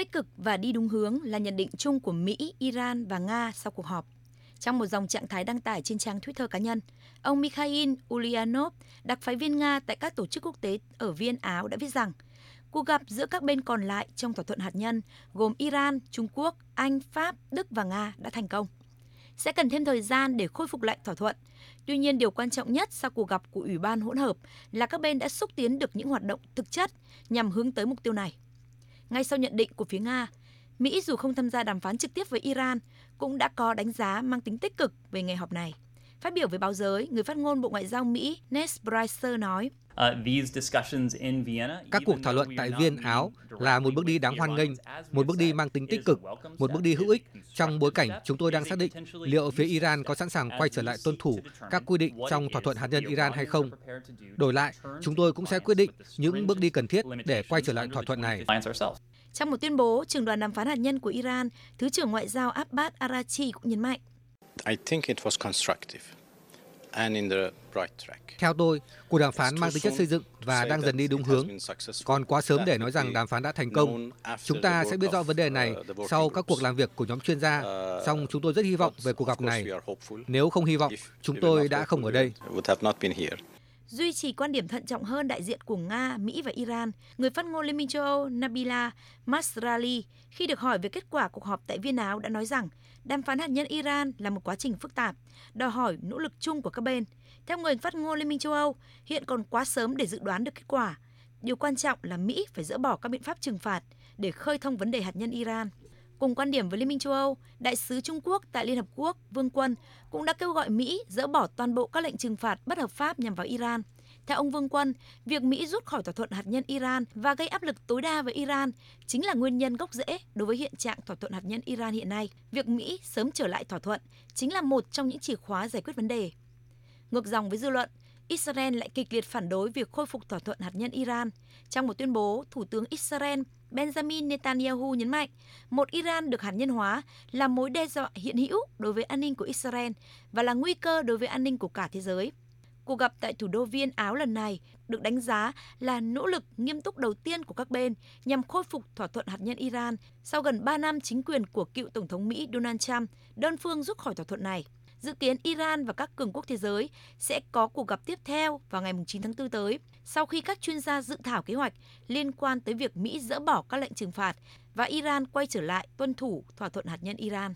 tích cực và đi đúng hướng là nhận định chung của Mỹ, Iran và Nga sau cuộc họp. Trong một dòng trạng thái đăng tải trên trang Twitter cá nhân, ông Mikhail Ulyanov, đặc phái viên Nga tại các tổ chức quốc tế ở Viên, Áo đã viết rằng cuộc gặp giữa các bên còn lại trong thỏa thuận hạt nhân gồm Iran, Trung Quốc, Anh, Pháp, Đức và Nga đã thành công. Sẽ cần thêm thời gian để khôi phục lại thỏa thuận. Tuy nhiên, điều quan trọng nhất sau cuộc gặp của Ủy ban hỗn hợp là các bên đã xúc tiến được những hoạt động thực chất nhằm hướng tới mục tiêu này. Ngay sau nhận định của phía Nga, Mỹ dù không tham gia đàm phán trực tiếp với Iran cũng đã có đánh giá mang tính tích cực về ngày họp này. Phát biểu với báo giới, người phát ngôn Bộ Ngoại giao Mỹ Ned Price nói, các cuộc thảo luận tại Viên, Áo là một bước đi đáng hoan nghênh, một bước đi mang tính tích cực, một bước đi hữu ích trong bối cảnh chúng tôi đang xác định liệu phía Iran có sẵn sàng quay trở lại tuân thủ các quy định trong thỏa thuận hạt nhân Iran hay không. Đổi lại, chúng tôi cũng sẽ quyết định những bước đi cần thiết để quay trở lại thỏa thuận này. Trong một tuyên bố, trưởng đoàn đàm phán hạt nhân của Iran, Thứ trưởng Ngoại giao Abbas Arachi cũng nhấn mạnh. Theo tôi, cuộc đàm phán mang tính chất xây dựng và đang dần đi đúng hướng. Còn quá sớm để nói rằng đàm phán đã thành công. Chúng ta sẽ biết rõ vấn đề này uh, sau các cuộc làm việc của nhóm chuyên gia. Uh, Song chúng tôi rất hy vọng về cuộc gặp này. Nếu không hy vọng, chúng tôi đã không ở đây. Duy trì quan điểm thận trọng hơn đại diện của Nga, Mỹ và Iran, người phát ngôn Liên minh châu Âu Nabila Masrali khi được hỏi về kết quả cuộc họp tại Viên Áo đã nói rằng đàm phán hạt nhân Iran là một quá trình phức tạp, đòi hỏi nỗ lực chung của các bên. Theo người phát ngôn Liên minh châu Âu, hiện còn quá sớm để dự đoán được kết quả. Điều quan trọng là Mỹ phải dỡ bỏ các biện pháp trừng phạt để khơi thông vấn đề hạt nhân Iran. Cùng quan điểm với Liên minh châu Âu, Đại sứ Trung Quốc tại Liên Hợp Quốc Vương Quân cũng đã kêu gọi Mỹ dỡ bỏ toàn bộ các lệnh trừng phạt bất hợp pháp nhằm vào Iran. Theo ông Vương Quân, việc Mỹ rút khỏi thỏa thuận hạt nhân Iran và gây áp lực tối đa với Iran chính là nguyên nhân gốc rễ đối với hiện trạng thỏa thuận hạt nhân Iran hiện nay. Việc Mỹ sớm trở lại thỏa thuận chính là một trong những chìa khóa giải quyết vấn đề. Ngược dòng với dư luận, Israel lại kịch liệt phản đối việc khôi phục thỏa thuận hạt nhân Iran. Trong một tuyên bố, Thủ tướng Israel Benjamin Netanyahu nhấn mạnh, một Iran được hạt nhân hóa là mối đe dọa hiện hữu đối với an ninh của Israel và là nguy cơ đối với an ninh của cả thế giới. Cuộc gặp tại thủ đô Viên Áo lần này được đánh giá là nỗ lực nghiêm túc đầu tiên của các bên nhằm khôi phục thỏa thuận hạt nhân Iran sau gần 3 năm chính quyền của cựu Tổng thống Mỹ Donald Trump đơn phương rút khỏi thỏa thuận này. Dự kiến Iran và các cường quốc thế giới sẽ có cuộc gặp tiếp theo vào ngày 9 tháng 4 tới, sau khi các chuyên gia dự thảo kế hoạch liên quan tới việc Mỹ dỡ bỏ các lệnh trừng phạt và Iran quay trở lại tuân thủ thỏa thuận hạt nhân Iran.